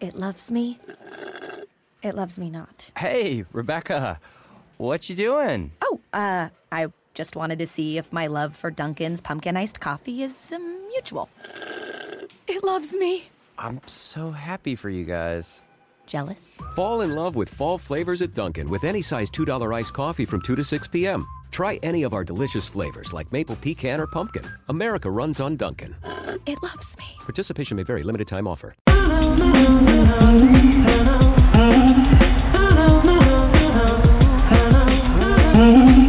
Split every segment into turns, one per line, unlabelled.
It loves me. It loves me not.
Hey, Rebecca. What you doing?
Oh, uh, I just wanted to see if my love for Dunkin's pumpkin iced coffee is um, mutual. It loves me.
I'm so happy for you guys.
Jealous?
Fall in love with fall flavors at Dunkin' with any size $2 iced coffee from 2 to 6 p.m. Try any of our delicious flavors like maple pecan or pumpkin. America runs on Dunkin'.
It loves me.
Participation may vary. Limited time offer.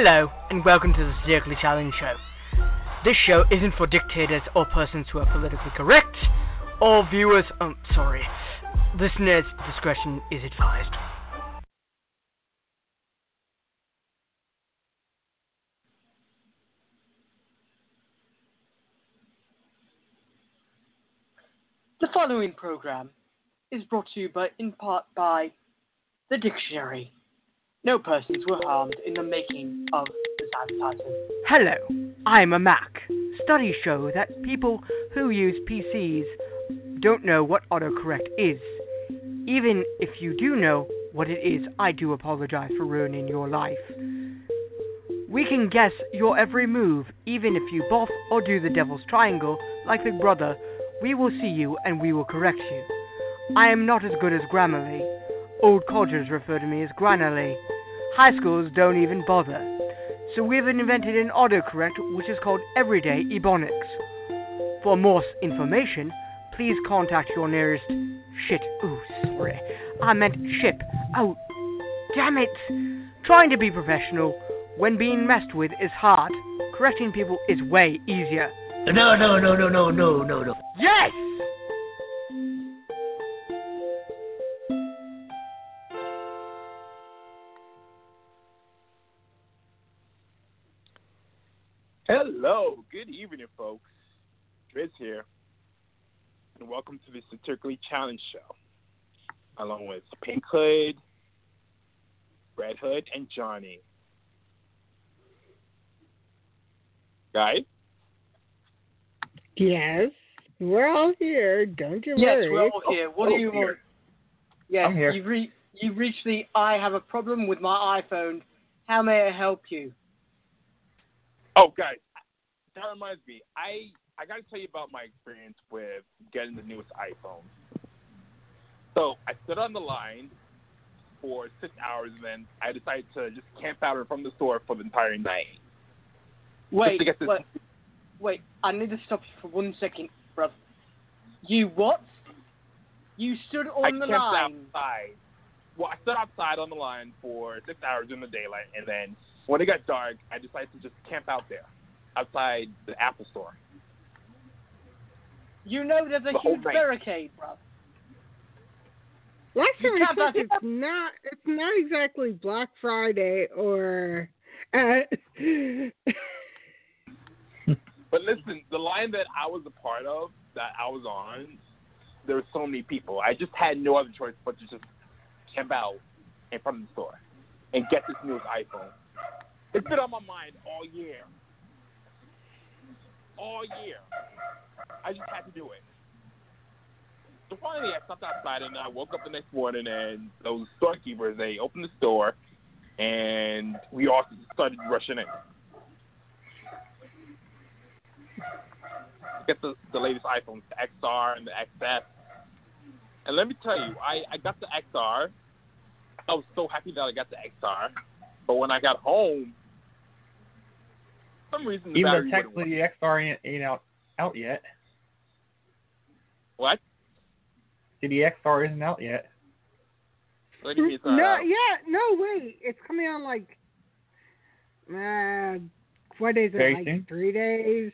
Hello, and welcome to the Satirically Challenge Show. This show isn't for dictators or persons who are politically correct, or viewers, um, sorry, listeners' discretion is advised. The following program is brought to you by, in part by the Dictionary. No persons were harmed in the making of this advertisement. Hello, I'm a Mac. Studies show that people who use PCs don't know what autocorrect is. Even if you do know what it is, I do apologize for ruining your life. We can guess your every move, even if you both or do the devil's triangle like Big Brother. We will see you and we will correct you. I am not as good as Grammarly. Old codgers refer to me as Granarly. High schools don't even bother. So we've invented an autocorrect which is called Everyday Ebonics. For more information, please contact your nearest shit. Ooh, sorry. I meant ship. Oh, damn it. Trying to be professional when being messed with is hard. Correcting people is way easier.
No, no, no, no, no, no, no, no.
Yes!
Hello, good evening, folks. Drizz here, and welcome to the Satirically Challenge Show, along with Pinkhood, Red Hood, and Johnnie. Guys,
Yes, we're all here. Don't you
Yes,
worry.
we're all here. What
Oh,
do you
here.
want? Yes,
I'm here.
You've, re- you've reached the I have a problem with my iPhone. How may I help you?
Oh guys, that reminds me. I I got to tell you about my experience with getting the newest iPhone. So I stood on the line for six hours, and then I decided to just camp out from the store for the entire night.
Wait,
this-
wait, wait. I need to stop you for one second, brother. You what? You stood on
I
the
camped
line.
outside. Well, I stood outside on the line for six hours in the daylight, and then when it got dark, I decided to just camp out there, outside the Apple Store.
You know there's a
The
huge barricade, bro.
Last
You
time I checked, it's not. It's not exactly Black Friday or. Uh,
But listen, the line that I was a part of, that I was on, there were so many people. I just had no other choice but to just camp out in front of the store and get this newest iPhone. It's been on my mind all year. All year. I just had to do it. So finally, I stepped outside and I woke up the next morning and those storekeepers, they opened the store and we all started rushing in. Get the, the latest iPhones, the XR and the XS. And let me tell you, I, I got the XR. I was so happy that I got the XR. But when I got home, some reason the
Even though
battery wouldn't
technically the XR ain't, ain't out out yet.
What?
CD XR isn't out yet.
What do you mean it's not
No,
out?
yeah, no, wait. It's coming on like, uh, what is it,
Very
like
soon?
three days?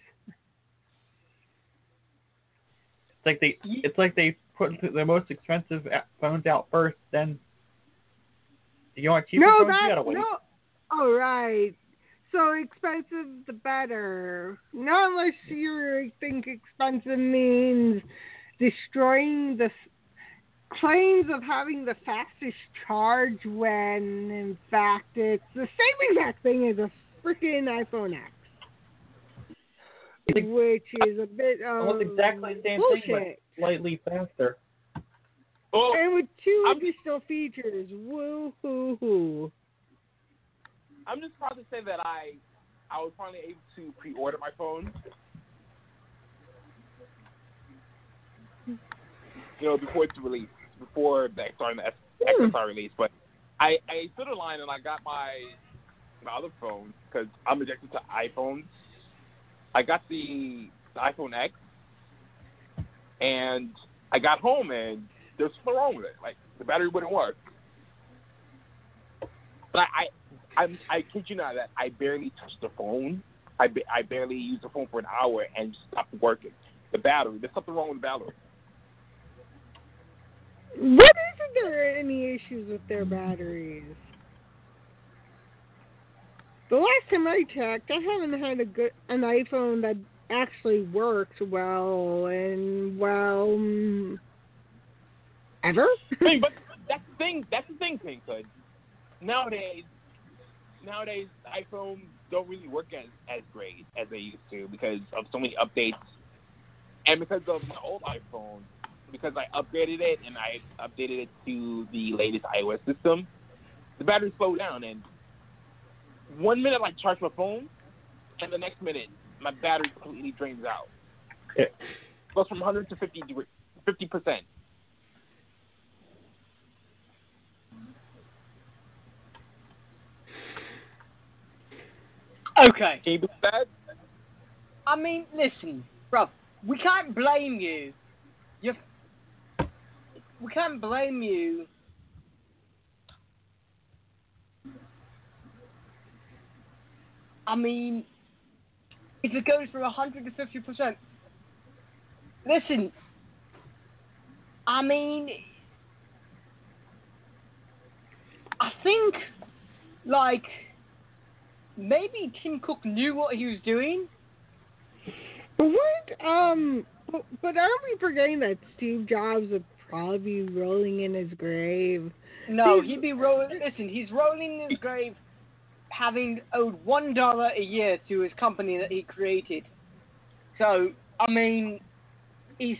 It's like they it's like they put the most expensive phones out first, then you want cheaper
no,
phones,
that,
you gotta wait.
no. All right. So expensive, the better. Not unless you think expensive means destroying the claims of having the fastest charge when in fact it's the same exact thing as a freaking iPhone X. Which is a bit of
Almost exactly the same
bullshit.
thing, but slightly faster.
Oh,
and with two
I'm-
additional features. Woo hoo hoo.
I'm just proud to say that I I was finally able to pre-order my phone. You know, before it's released, before the XR and the XSR hmm. release. But I I stood in line and I got my my other phone because I'm addicted to iPhones. I got the, the iPhone X, and I got home and there's something wrong with it. Like the battery wouldn't work. But I, I I'm, I kid you not that I barely touched the phone. I, ba- I barely used the phone for an hour and just stopped working. The battery, there's something wrong with the battery.
What isn't there any issues with their batteries? The last time I checked, I haven't had a good an iPhone that actually works well and well ever.
I mean, but that's the thing. That's the thing, Pink. Nowadays, nowadays iPhones don't really work as as great as they used to because of so many updates, and because of my old iPhone, because I upgraded it and I updated it to the latest iOS system, the battery slowed down. And one minute I charge my phone, and the next minute my battery completely drains out. Goes from 100 to 50 50 percent.
Okay.
Can you believe that?
I mean, listen, bro. We can't blame you. You. We can't blame you. I mean, if it goes from 100 to 50 percent. Listen. I mean, I think, like, maybe Tim Cook knew what he was doing.
But what? Um. But, but aren't we forgetting that Steve Jobs would probably be rolling in his grave?
No, he'd be rolling. Listen, he's rolling in his grave, having owed one dollar a year to his company that he created. So, I mean, he's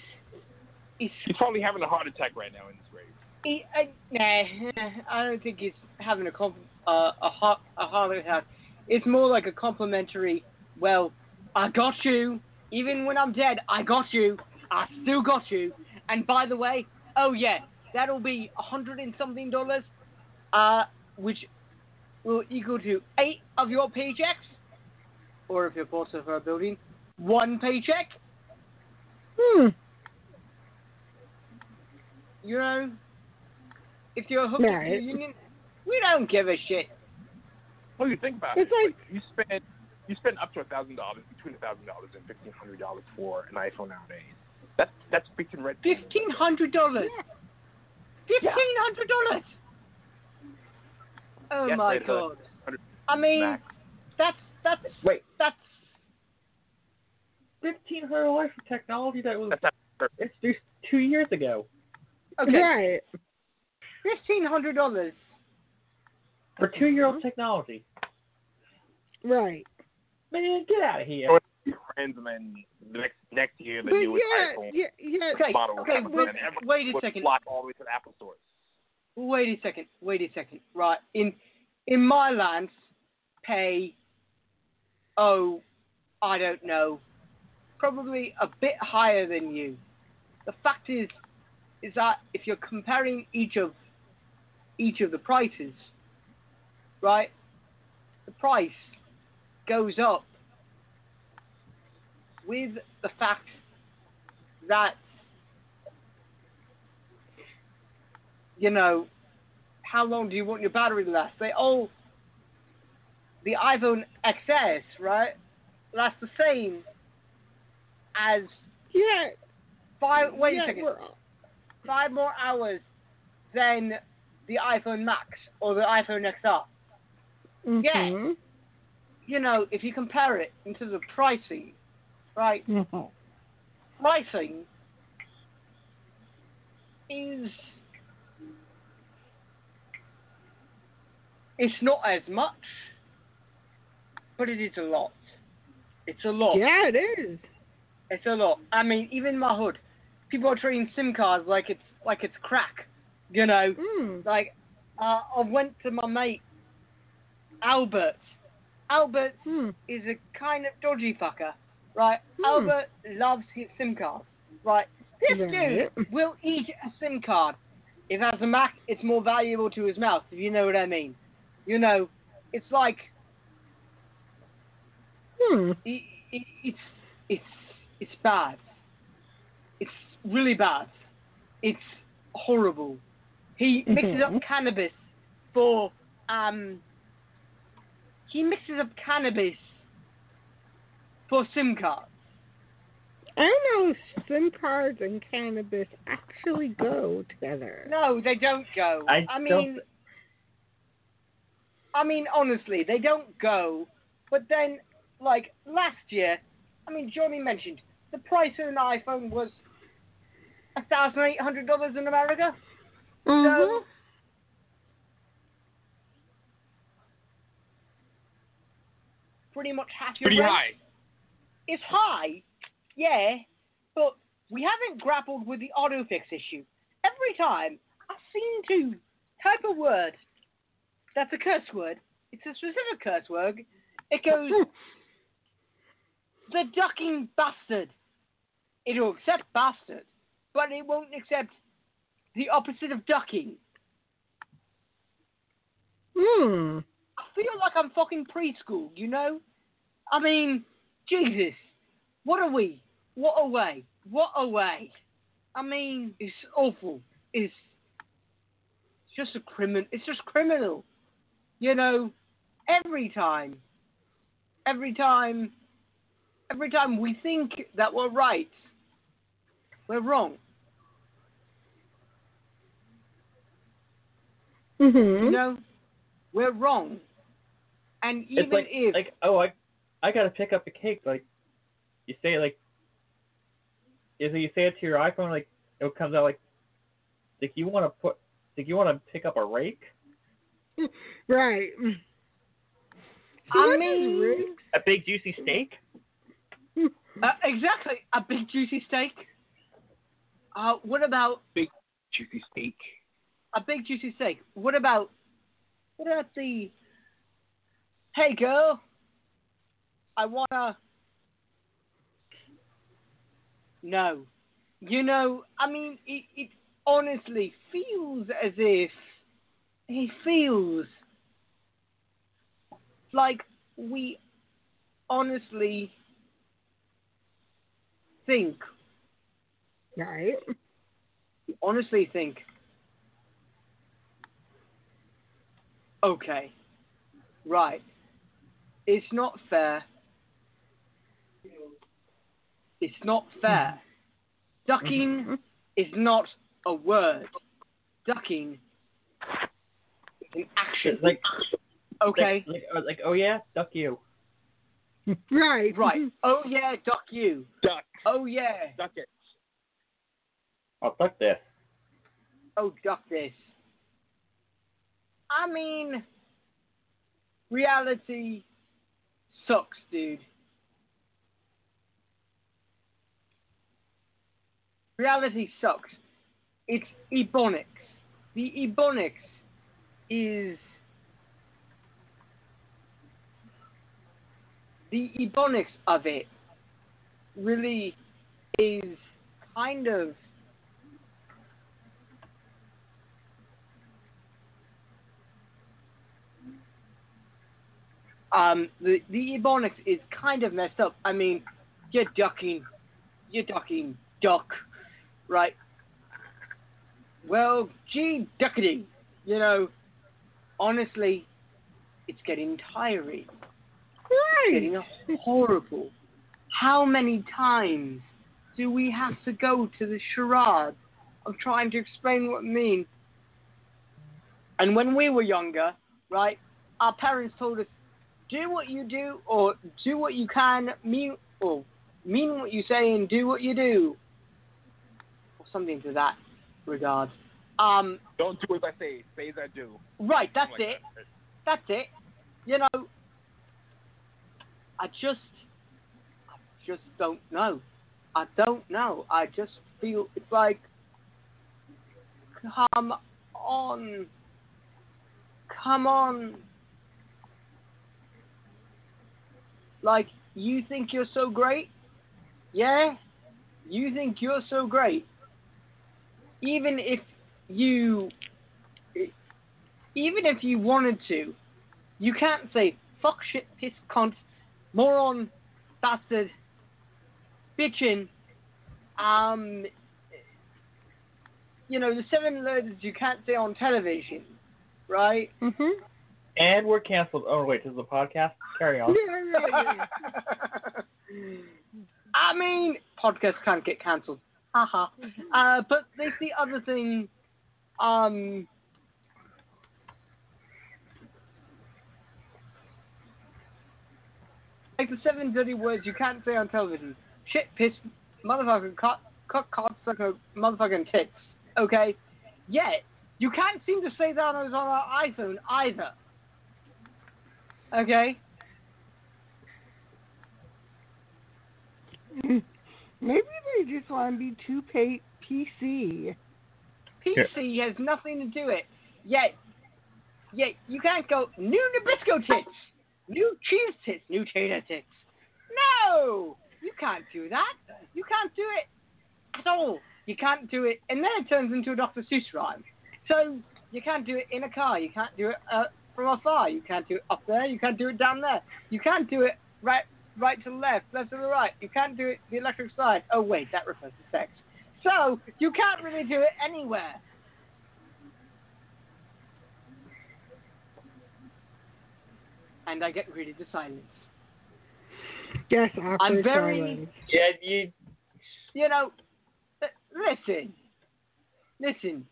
he's
He's probably having a heart attack right now in his grave.
he, uh, nah. I don't think he's having a comp, uh, a heart a heart attack. It's more like a complimentary. Well, I got you. Even when I'm dead, I got you. I still got you. And by the way, oh yeah, that'll be a hundred and something dollars, uh, which will equal to eight of your paychecks, or if you're boss of a building, one paycheck.
Hmm.
You know, if you're hooked to the
Right.
union, we don't give a shit.
Well, you think about
It's
it.
like-
you spend you spend up to a thousand dollars, between a thousand dollars and fifteen hundred dollars for an iPhone nowadays. That's that's freaking red.
Fifteen hundred dollars. Fifteen hundred dollars. Oh
Yes,
my
it does.
god.
100
I mean,
max.
that's that's
Wait.
that's
Fifteen hundred dollars for technology that was
That's not perfect.
introduced two years ago.
okay.
Right.
Fifteen hundred dollars.
For two year old mm-hmm. technology.
Right.
Man, get out of here.
Or your friends, and then next next year the
But
newest
yeah,
iPhone
yeah, yeah.
Okay,
model
okay,
will come,
wait- wait a second.
flock all the way to the Apple stores.
Wait a second. Wait a second. Right in in my land, pay. Oh, I don't know. Probably a bit higher than you. The fact is, is that if you're comparing each of each of the prices, right? The price goes up with the fact that you know, how long do you want your battery to last? They all, the iPhone XS, right, lasts the same as
Yeah.
five. Wait
yeah,
a second. Five more hours than the iPhone Max or the iPhone XR. Yeah.
Mhm.
You know, if you compare it in terms of pricing, right?
Mhm.
pricing is it's not as much, but it is a lot. It's a lot.
Yeah, it is.
It's a lot. I mean, even my hood, people are treating SIM cards like it's like it's crack. You know,
Mm.
like uh, I went to my mate Albert. Albert
Hmm.
is a kind of dodgy fucker, right?
Hmm.
Albert loves his SIM cards, right? This
Right.
dude will eat a SIM card. If it has a Mac, it's more valuable to his mouth, if you know what I mean. You know, it's like
Hmm.
it, it, it's it's it's bad. It's really bad. It's horrible. He mixes up
Mhm.
cannabis for um. He mixes up cannabis for SIM cards.
I know SIM cards and cannabis actually go together.
No, they don't go.
I
I
don't-
mean, I mean, honestly, they don't go. But then, like last year, I mean, Johnnie mentioned the price of an iPhone was a thousand eight hundred dollars in America.
Mhm.
So, pretty much half your
Pretty high.
It's high, yeah, but we haven't grappled with the autofix issue. Every time I seem to type a word that's a curse word, it's a specific curse word, it goes, the ducking bastard. It'll accept bastard, but it won't accept the opposite of ducking.
Hmm.
Feel like I'm fucking preschool, you know? I mean, Jesus, what are we? What a way. What a way. I mean, it's awful. It's it's just a criminal. It's just criminal. You know, every time, every time, every time we think that we're right, we're wrong.
Mhm.
You know, we're wrong. And even
it's like
if
like oh I I gotta pick up a cake like you say it like is it you say it to your iPhone like it comes out like like you want to put like you want to pick up a rake
Right.
I mean,
a big juicy steak
Uh, exactly, a big juicy steak. Uh, what about
Big juicy steak.
a big juicy steak? What about what about the? Hey girl, I wanna. No, you know, I mean, it, it honestly feels as if it feels like we honestly think.
Right.
honestly think, okay, right, it's not fair. It's not fair. Hmm. Ducking mm-hmm. is not a word. Ducking is an action.
It's like
okay,
like, like, like oh yeah duck you
Right.
right. Oh yeah, duck you.
Duck.
Oh yeah.
Duck it.
I'll duck this
oh, duck this. I mean, reality sucks, dude. Reality sucks. It's Ebonics. The Ebonics is. The Ebonics of it really is kind of um, the the ebonics is kind of messed up. I mean, you're ducking, you're ducking duck, right? well, gee, duckety. You know, honestly, it's getting tiring. It's getting horrible. How many times do we have to go to the charade of trying to explain what it means? And when we were younger, right, our parents told us, do what you do, or do what you can, mean, or mean what you say, and do what you do, or something to that regard. Um,
Don't do as I say, say as I do.
Right, that's
Something
it.
like
That's it. You know, I just, I just don't know. I don't know. I just feel it's like, come on, come on. Like you think you're so great, yeah? You think you're so great. Even if you even if you wanted to, you can't say fuck shit piss cunt moron bastard bitchin um you know the seven words you can't say on television right
mm-hmm.
And we're canceled. Oh wait, this is a podcast. Carry on.
I mean podcasts can't get cancelled haha uh but there's the other thing um like the seven dirty words you can't say on television. Shit, piss, motherfucker, cut, cut, cut, sucker, motherfucking tits. Okay? Yet, you can't seem to say that on on our iPhone either. Okay?
Maybe they just want to be too pa- PC.
PC has nothing to do it. Yet, yet you can't go new Nabisco tits, new cheese tits, new tater tits. No, you can't do that. You can't do it at all. You can't do it, and then it turns into a Dr. Seuss rhyme. So you can't do it in a car. You can't do it uh, from afar. You can't do it up there. You can't do it down there. You can't do it right, right to the left, left to the right. You can't do it the electric slide. Oh wait, that refers to sex. So you can't really do it anywhere. And I get greeted to silence.
Yes, awkward
I'm very-
silence.
Yeah, you.
You know, uh, listen, listen.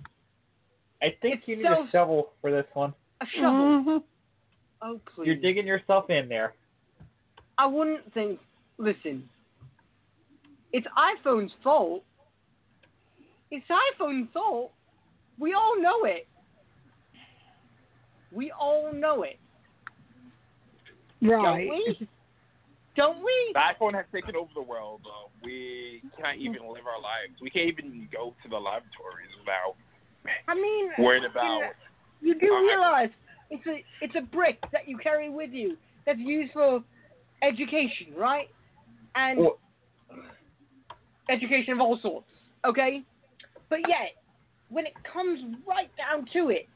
I think
It's
you need
so-
a shovel for this one.
A shovel.
Mhm.
Oh please.
You're digging yourself in there.
I wouldn't think. Listen, it's iPhone's fault. It's iPhone's fault. We all know it. We all know it.
Right.
Don't we? Don't we?
The iPhone has taken over the world, though. We can't even live our lives. We can't even go to the laboratories without
I mean,
worried about.
You do realize it's a it's a brick that you carry with you that's used for education, right? And
Well-
education of all sorts, okay? But yet, when it comes right down to it,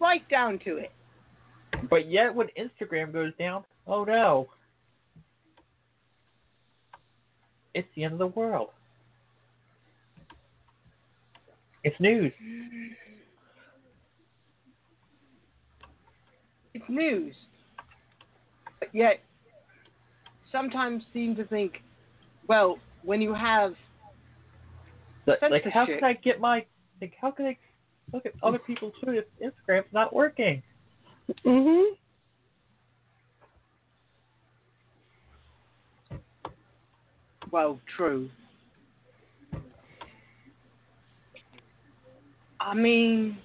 right down to it,
But yet, when Instagram goes down, oh no. It's the end of the world. It's news. Mm.
It's news. But yet, sometimes seem to think, well, when you have
Like, like, how can I get my? Like, how can I look at other people too if Instagram's not working?
Mhm.
Well, true. I mean,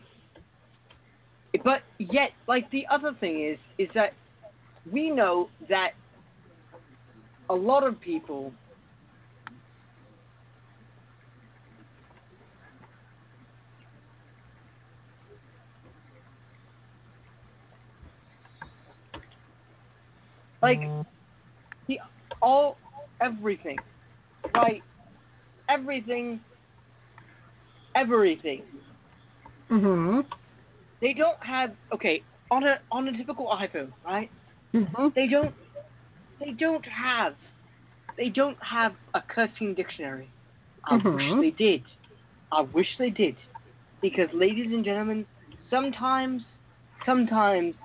but yet, like the other thing is, is that we know that a lot of people like the all everything. Right. Everything. Everything.
Mhm.
They don't have okay on a on a typical iphone right
Mhm.
they don't they don't have they don't have a cursing dictionary i wish
Mhm.
they did I wish they did. Because, ladies and gentlemen, sometimes, sometimes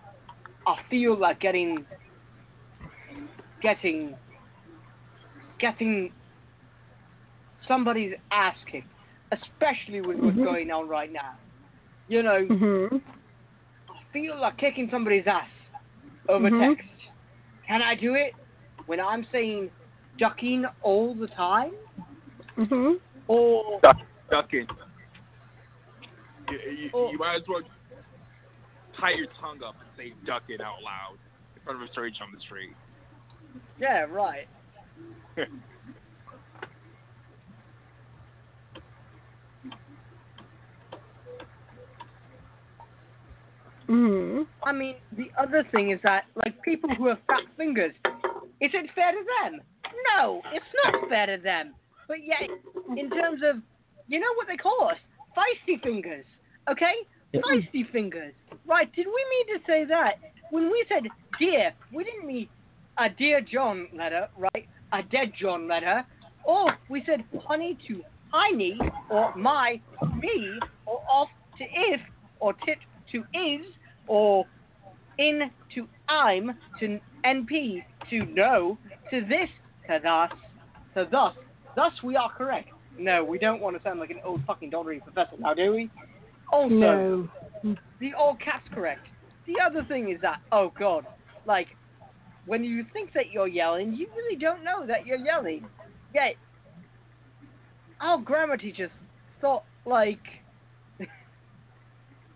I feel like getting, getting, getting somebody's ass kicked, especially with what's
Mhm.
going on right now. You know,
Mhm.
I feel like kicking somebody's ass over
Mhm.
text. Can I do it when I'm saying ducking all the time?
Mhm.
Or
Duck, ducking. You, you, you might as well tie your tongue up and say "duck it" out loud in front of a stranger on the street.
yeah, right.
Mhm.
I mean, the other thing is that, like, people who have fat fingers, is it fair to them? No, it's not fair to them. But yet, in terms of, you know what they call us? Feisty fingers. Okay? Feisty fingers. Right, did we mean to say that? When we said dear, we didn't mean a dear John letter, right? A dead John letter. Or we said honey to hiney, or my, me, or off to if, or tit to is, or in to I'm, to NP, to no, to this, to thus, to thus. Thus we are correct. No, we don't want to sound like an old fucking doddering professor now, do we? Also,
No.
the all caps correct. The other thing is that, oh god, like, when you think that you're yelling, you really don't know that you're yelling. Yet, our grammar teachers thought, like,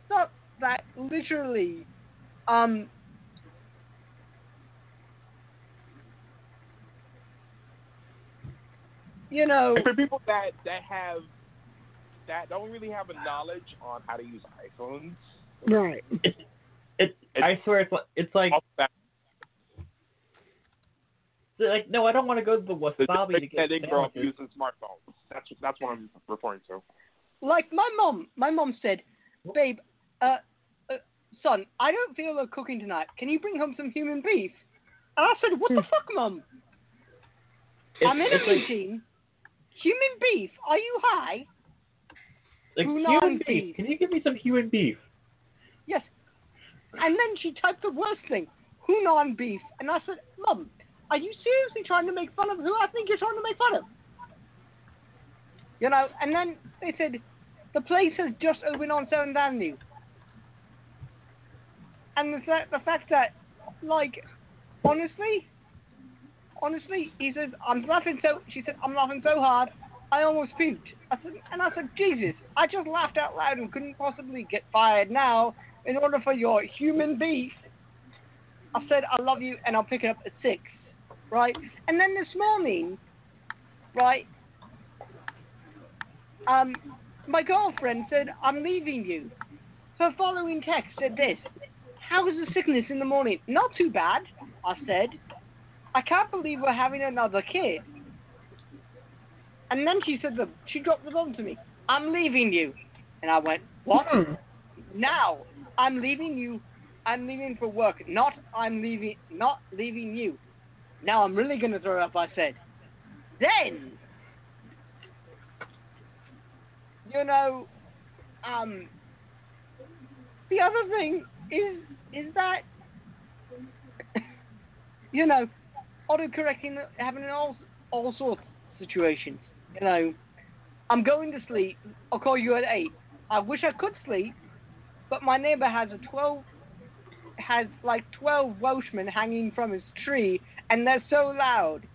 thought that literally, um, you know,
And for people that that have that don't really have a knowledge on how to use iPhones,
Right.
It, I swear it's like it's like like no, I don't want to go to the
the
wasabi to
that
get
they grow up
sandwiches.
using smartphones. That's that's what I'm referring to.
like my mom, my mom said, babe, uh, son, I don't feel like cooking tonight. Can you bring home some human beef? And I said, what the hmm. fuck, mom?
It's-
I'm in a
it's like-
Human beef? Are you high?
Like
Hunan
human
beef.
beef. Can you give me some human beef?
Yes. And then she typed the worst thing, Hunan beef. And I said, Mum, are you seriously trying to make fun of who I think you're trying to make fun of? You know, and then they said, the place has just opened on 7th Avenue. And the, the fact that, like, honestly, honestly, he says, I'm laughing so, she said, I'm laughing so hard, I almost puked. I said, and I said, Jesus, I just laughed out loud and couldn't possibly get fired now in order for your human beef. I said, I love you and I'll pick it up at six, right? And then this morning, right, um, my girlfriend said, I'm leaving you. Her following text said this How is the sickness in the morning? Not too bad, I said. I can't believe we're having another kid. And then she said, the, she dropped the bomb to me. I'm leaving you. And I went, what? Now, I'm leaving you. I'm leaving for work. Not I'm leaving, not leaving you. Now I'm really going to throw up, I said. Then, you know, um, the other thing is, is that, you know, autocorrecting happening in all, all sorts of situations. You know, I'm going to sleep. I'll call you at eight. I wish I could sleep, but my neighbor has a twelve has like twelve Welshmen hanging from his tree, and they're so loud.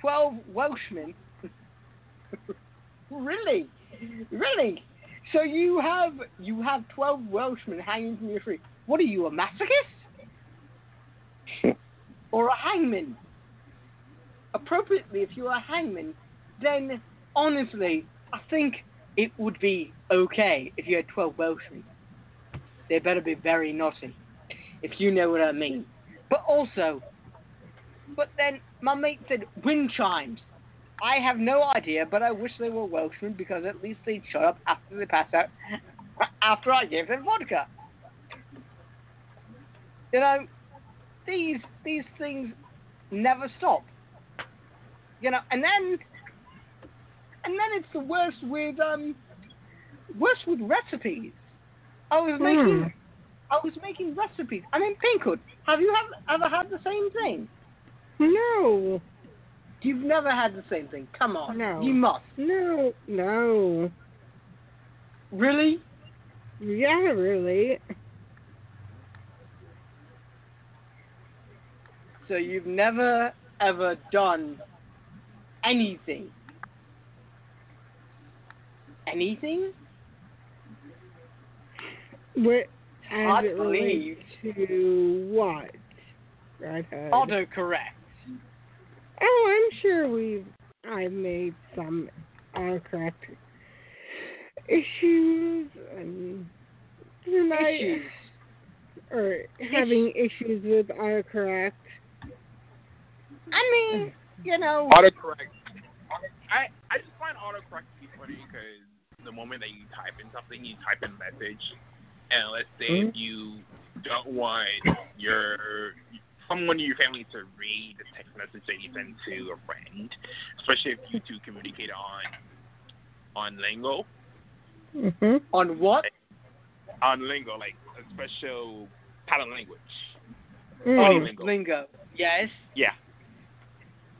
Twelve Welshmen. really, really. So you have you have twelve Welshmen hanging from your tree. What are you, a masochist? or a hangman? Appropriately, if you're a hangman, then honestly, I think it would be okay if you had 12 Welshmen. They better be very naughty, if you know what I mean. But also, but then my mate said wind chimes. I have no idea, but I wish they were Welshmen because at least they'd shut up after they pass out, after I gave them vodka. You know, these these things never stop. You know, and then and then it's the worst with um worst with recipes. I was making
Hmm.
I was making recipes. I mean, Pinkhood, have you have, ever had the same thing?
No.
You've never had the same thing. Come on.
No.
You must.
No. No.
Really?
Yeah, really.
So you've never ever done anything. Anything?
What
Hard
as
to
it relates to what?
Autocorrect.
Oh, I'm sure we've I've made some autocorrect issues and and I-
Issues.
or having issues with autocorrect.
I mean, you know.
Autocorrect. I I just find autocorrect to be funny because the moment that you type in something, you type in message, and let's say
Mhm.
if you don't want your someone in your family to read the text message that you send to a friend, especially if you two communicate on on lingo,
Mm-hmm.
On what?
on lingo like a special pattern language.
Mm.
Oh,
lingo.
lingo. Yes.
Yeah.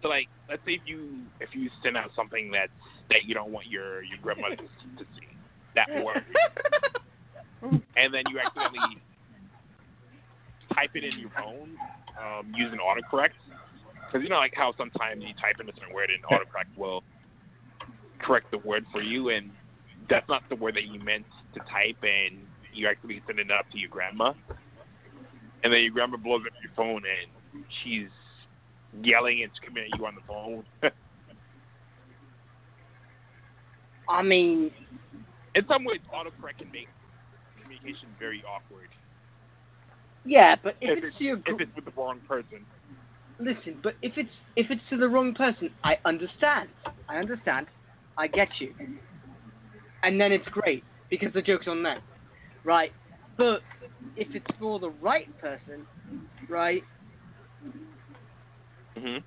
So like, let's say if you if you send out something that that you don't want your your grandmother to, to see that word, and then you accidentally type it in your phone um, using autocorrect, because you know like how sometimes you type in a certain word and autocorrect will correct the word for you, and that's not the word that you meant to type, and you actually send it up to your grandma, and then your grandma blows up your phone and she's yelling and screaming at you on the phone.
I mean,
in some ways, autocorrect can make communication very awkward
yeah, but if,
if
it's to your
if it's with the wrong person.
listen, but if it's if it's to the wrong person, I understand. I understand. I get you. And then it's great because the joke's on them, right? But if it's for the right person, right?
hmm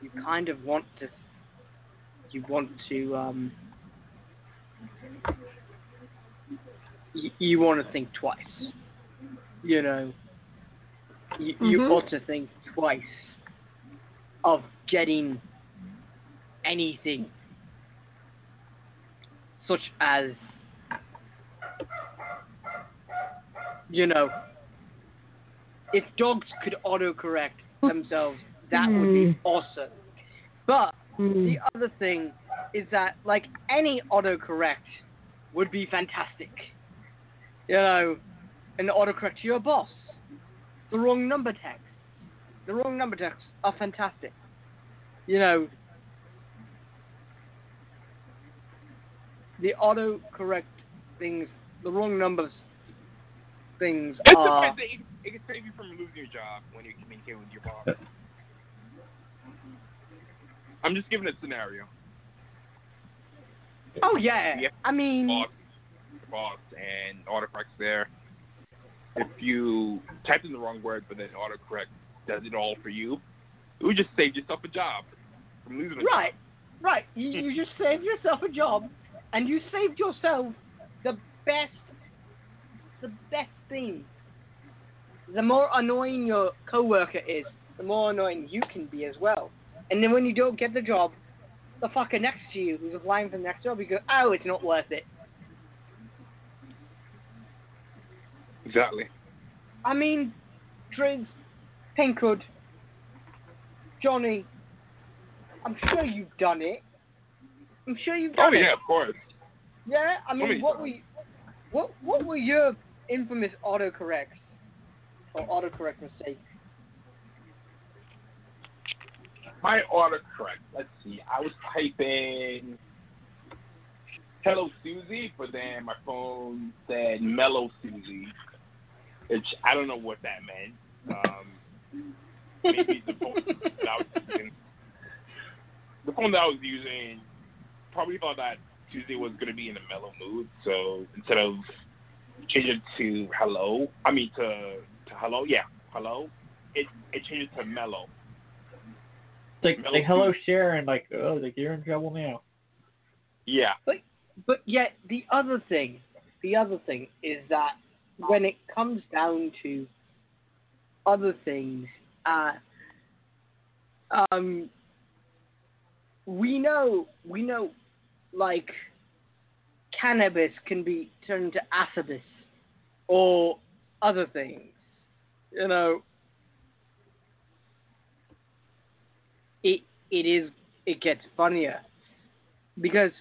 You kind of want to. You want to. um you, you want to think twice. You know, you, you
Mhm.
ought to think twice of getting anything, such as, you know, if dogs could autocorrect themselves, that would be
Mm.
awesome. But
Mm.
the other thing is that, like, any autocorrect would be fantastic. You know, an autocorrect to your boss. The wrong number text. The wrong number texts are fantastic. You know, the autocorrect things, the wrong numbers things
It's
are.
it, it can save you from losing your job when you communicate with your boss. I'm just giving a scenario.
Oh yeah.
Yeah.
I mean,
Boss, boss, and autocorrect's there. If you typed in the wrong word, but then autocorrect does it all for you, it would just save yourself a job from losing a
Right, right. You, you just saved yourself a job, and you saved yourself the best, the best thing. The more annoying your coworker is, the more annoying you can be as well. And then when you don't get the job, the fucker next to you who's applying for the next job, you go, oh, it's not worth it.
Exactly.
I mean, Drizz, Pinkhood, Johnnie, I'm sure you've done it. I'm sure you've
Oh
done it.
Oh yeah, of course.
Yeah, I mean,
many
what
times?
were you, what what were your infamous autocorrects or autocorrect mistakes?
My autocorrect. Let's see. I was typing "Hello Susie," but then my phone said "Mellow Susie," which I don't know what that meant. Um, maybe the phone that I was using, the phone that I was using, probably thought that Tuesday was going to be in a mellow mood, so instead of changing it to "Hello," I mean to to "Hello," yeah, "Hello," it it changed to "Mellow."
It's like, like hello Sharon, like oh like you're in trouble now.
Yeah.
But but yet the other thing, the other thing is that when it comes down to other things, uh, um, we know we know like cannabis can be turned to acebus or other things. You know, it it is it gets funnier because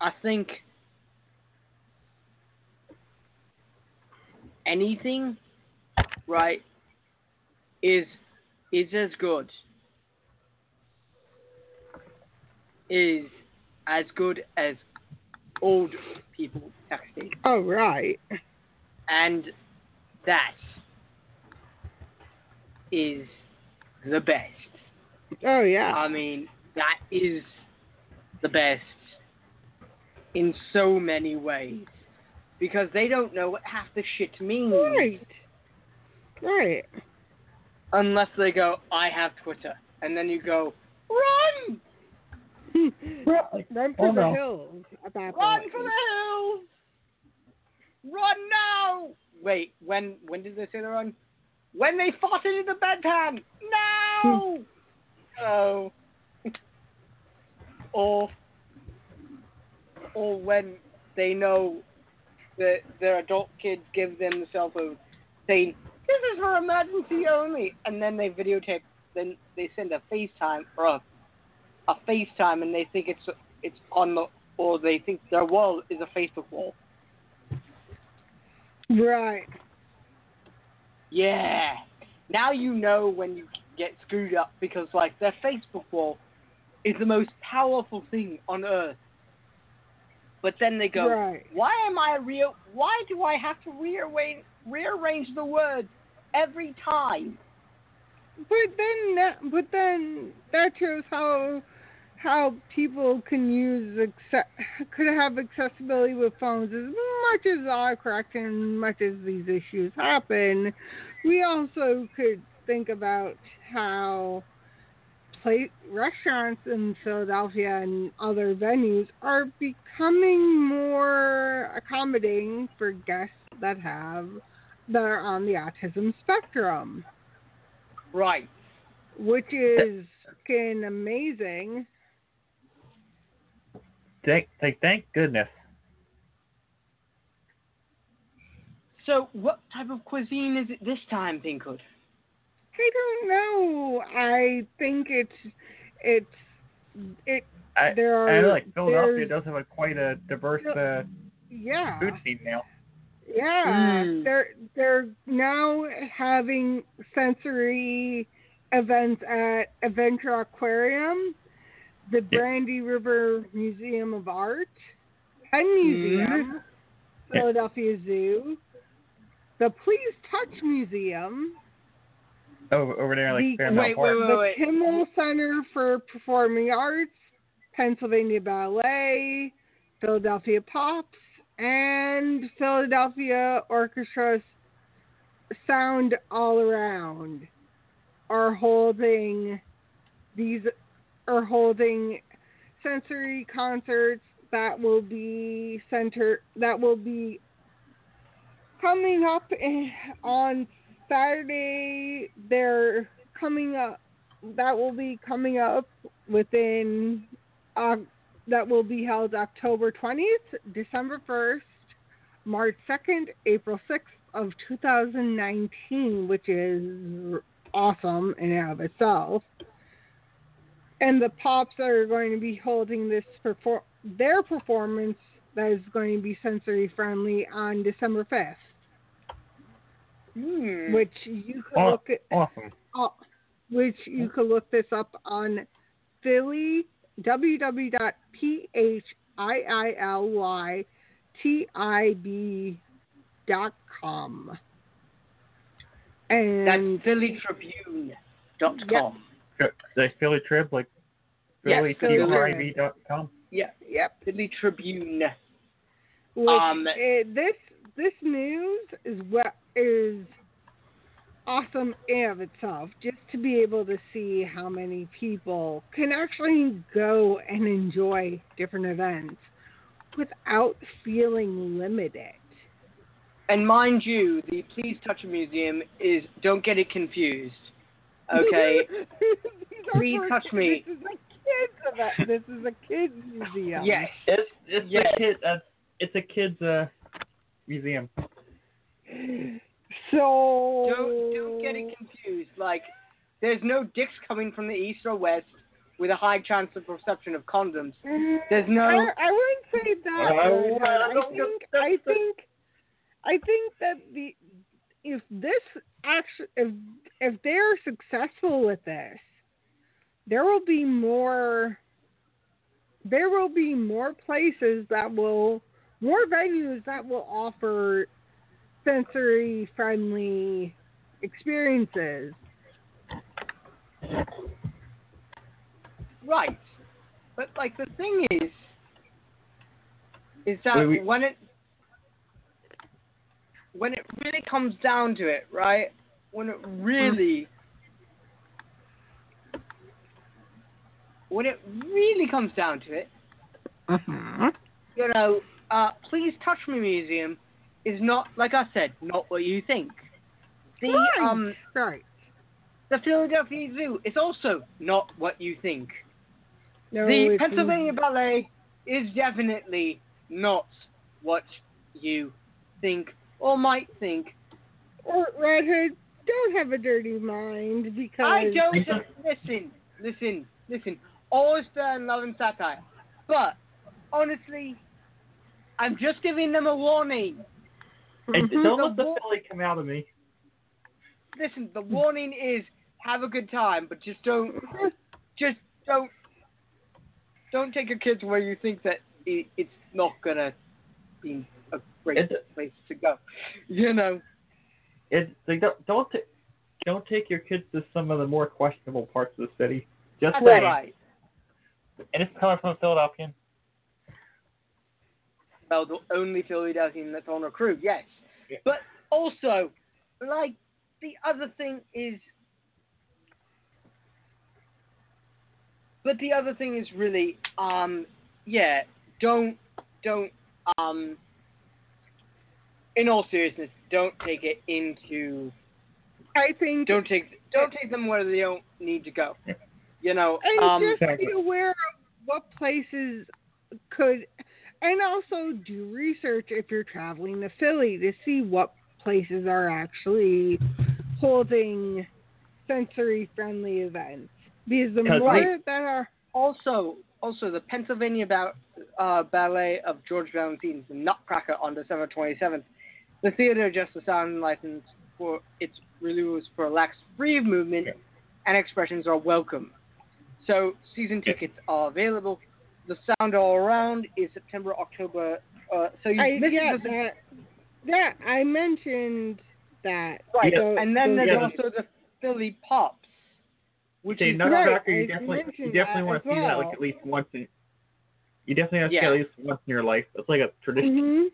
I think anything right is is as good is as good as old people texting
Oh right.
and that is the best
Oh yeah.
I mean, that is the best in so many ways. Because they don't know what half the shit means.
Right. Right.
Unless they go, I have Twitter. And then you go, run!
Run for
Oh,
the
no.
hills at
Run
point.
for the hills! Run now! Wait, when when did they say they run? When they fought it in the bedpan! No! oh. or or when they know that their adult kids give them the cell phone saying, This is for emergency only and then they videotape then they send a FaceTime or a a FaceTime and they think it's it's on the or they think their wall is a Facebook wall.
Right.
Yeah. Now you know when you get screwed up because like their Facebook wall is the most powerful thing on earth. But then they go,
Right.
why am I real? Why do I have to rearrange rearrange the words every time?
But then that, but then that shows how how people can use could have accessibility with phones as much as I autocorrect and much as these issues happen. We also could think about how play restaurants in Philadelphia and other venues are becoming more accommodating for guests that have that are on the autism spectrum
Right.
which is fucking amazing.
Thank like thank goodness.
So what type of cuisine is it this time, Pinkhood?
I don't know. I think it's it's it.
I,
There are-
I know like Philadelphia does have a quite a diverse uh,
Yeah.
food scene now.
Yeah,
Mm.
they're they're now having sensory events at Adventure Aquarium, the Brandy River Museum of Art, Penn Museum, Philadelphia Zoo, the Please Touch Museum,
Over over there like
the,
Fairmount
wait,
Park.
wait,
the
wait.
Kimmel Center for Performing Arts, Pennsylvania Ballet, Philadelphia Pops, and Philadelphia Orchestra's Sound All Around are holding these are holding sensory concerts that will be center that will be coming up in, on Saturday they're coming up. That will be coming up within. Uh, that will be held October 20th, December 1st, March 2nd, April 6th of 2019, which is awesome in and of itself. And the Pops are going to be holding this perform their performance that is going to be sensory friendly on December 5th
mm.
which you could
awesome.
look at,
awesome.
Uh, which you could look this up on Philly www.phillytrib.com. And
that's Philly
Tribune dot com. Yep. That's Philly Trib, like Philly yep, dot com.
Yep,
yep.
Philly Tribune.
Which,
um,
uh, this this news is what is awesome in of itself just to be able to see how many people can actually go and enjoy different events without feeling limited.
And mind you, the Please Touch a Museum is don't get it confused. Okay, Please touch me.
This is a kids event. This is a kids museum.
Yes.
It's it's
Yes.
a kid. Uh, it's a kids uh museum.
So
Don't don't get it confused. Like, there's no dicks coming from the east or west with a high chance of reception of condoms. Mm-hmm. There's no.
I, I wouldn't say that. Richard. I think I think I think that the if this actually if if they're successful with this, there will be more. There will be more places that will more venues that will offer sensory friendly experiences.
Right. But like the thing is, is that
we-
when it when it really comes down to it, right? When it really when it really comes down to it, mm-hmm. you know, uh, please touch me museum is not like I said, not what you think. The
Right,
um
right.
the Philadelphia Zoo is also not what you think.
No,
the Pennsylvania Ballet is definitely not what you think or might think.
Or Redhead, don't have a dirty mind because
I don't listen, listen, listen. Always fair in love and satire, but honestly, I'm just giving them a warning.
And don't
The
let the Philly come out of me.
Listen, the warning is have a good time, but just don't, just don't, don't take your kids where you think that it, it's not gonna be a great
It's-
place to go. You know.
It's like don't don't, ta- don't take your kids to some of the more questionable parts of the city. Just
That's right.
And it's coming from a Philadelphian.
Well, the only Philadelphian that's on a crew, yes.
Yeah.
But also, like, the other thing is. But the other thing is really, um, yeah, don't, don't, um, in all seriousness, don't take it into,
I think
don't take, don't take them where they don't need to go. You know,
and
um,
just be aware of what places could, and also do research if you're traveling to Philly to see what places are actually holding sensory friendly events. Because the more
we-
that are
Also, also the Pennsylvania ba- uh, Ballet of George Balanchine's Nutcracker on December 27th. The theater just the sound license for its release for lax free movement and expressions are welcome. So season tickets are available. The sound all around is September, October. Uh, so you
I
this
yeah,
the,
that, that I mentioned that.
right,
So-
and then
so
there's
that-
also the Philly Pops, which
Okay,
is
Nutcracker,
Right,
you definitely you definitely want to see that like at least once in. You definitely have to see
Yeah.
it at least once in your life. It's like a tradition.
Mhm.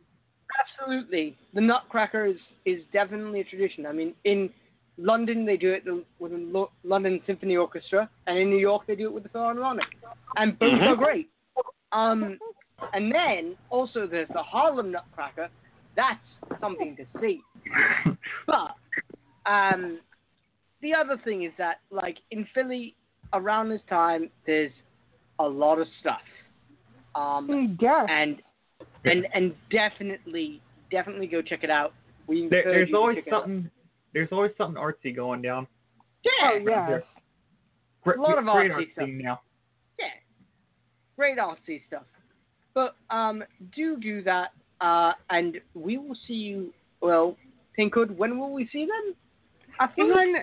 Absolutely, the Nutcracker is, is definitely a tradition. I mean, in London they do it with the London Symphony Orchestra, and in New York they do it with the Philharmonic, and both
Mm-hmm.
are great. Um, and then also there's the Harlem Nutcracker. That's something to see. But um, the other thing is that, like in Philly, around this time, there's a lot of stuff. Um,
yeah.
and and and definitely, definitely go check it out. We
There, there's always
check it out.
something. There's always something artsy going down.
Yeah,
Oh, yes.
Great,
A lot of
great
artsy stuff.
now.
Great artsy stuff. But um, do do that, uh, and we will see you. Well, Pinkhood, when will we see them? I think
On,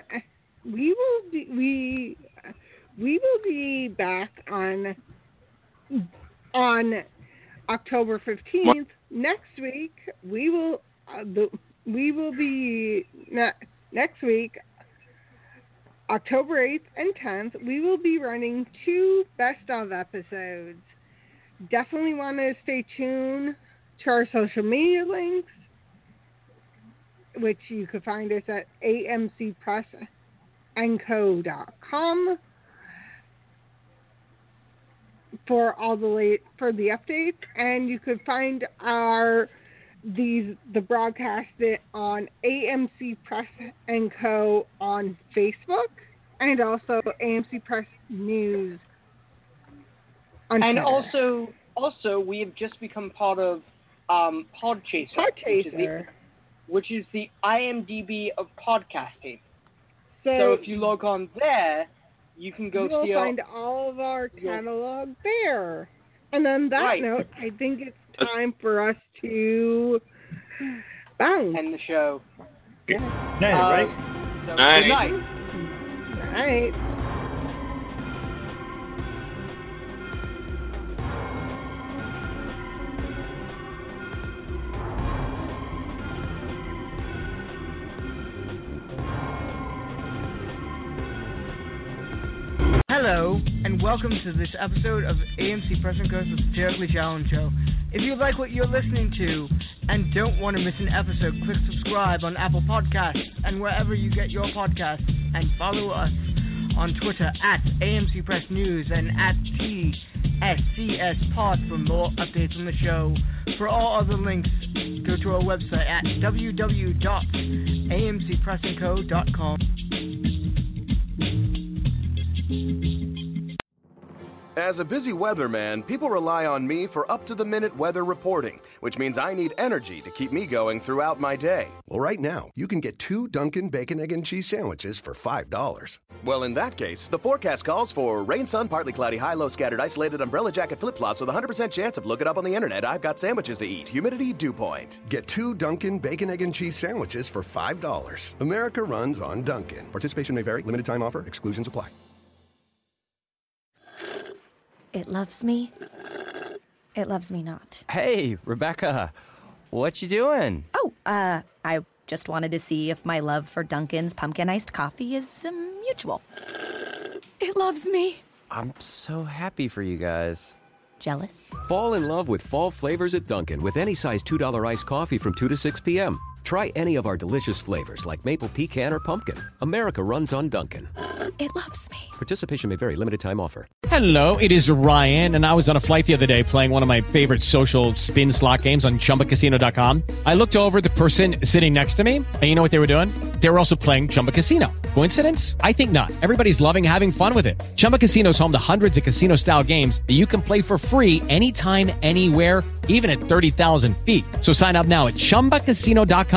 we will be we we will be back on on October fifteenth next week. We will uh, the, we will be ne- next week October eighth and tenth. We will be running two best of episodes. Definitely want to stay tuned to our social media links. which you can find us at amcpressandco.com for all the late for the updates, and you could find our these the broadcast it on AMC Press and Co on Facebook and also AMC Press News on
and
Twitter.
also, also, we have just become part of um, Podchaser, Which, is the, which is the IMDb of podcasting.
So,
So if you log on there, you can go
you'll
see all-
find all of our catalog there. And on that
Right.
note, I think it's time for us to bounce.
End the show.
Night,
Uh,
right?
so
Night.
Good night.
Night.
And welcome to this episode of AMC Press and Co's the Satirically Challenge Show. If you like what you're listening to and don't want to miss an episode, click subscribe on Apple Podcasts and wherever you get your podcasts, and follow us on Twitter at AMC Press News and at TSCS Pod for more updates on the show. For all other links, go to our website at www.amcpressandco.com.
As a busy weatherman, people rely on me for up to the minute weather reporting, which means I need energy to keep me going throughout my day.
Well, right now, you can get two Dunkin' Bacon, Egg, and Cheese sandwiches for $5.
Well, in that case, the forecast calls for rain, sun, partly cloudy, high, low, scattered, isolated umbrella jacket flip flops with a 100% chance of look it up on the internet. I've got sandwiches to eat. Humidity dew point.
Get two Dunkin' Bacon, Egg, and Cheese sandwiches for $5. America runs on Dunkin'. Participation may vary. Limited time offer. Exclusions apply.
It loves me. It loves me not.
Hey, Rebecca, what you doing?
Oh, uh, I just wanted to see if my love for Dunkin's pumpkin iced coffee is um, mutual. It loves me.
I'm so happy for you guys.
Jealous?
Fall in love with fall flavors at Dunkin' with any size $2 iced coffee from 2 to 6 p.m. Try any of our delicious flavors like maple pecan or pumpkin. America runs on Dunkin'.
It loves me.
Participation may vary. Limited time offer.
Hello, it is Ryan, and I was on a flight the other day playing one of my favorite social spin slot games on chumbacasino.com. I looked over the person sitting next to me, and you know what they were doing? They were also playing Chumba Casino. Coincidence? I think not. Everybody's loving having fun with it. Chumba Casino is home to hundreds of casino style games that you can play for free anytime, anywhere, even at 30,000 feet. So sign up now at chumbacasino.com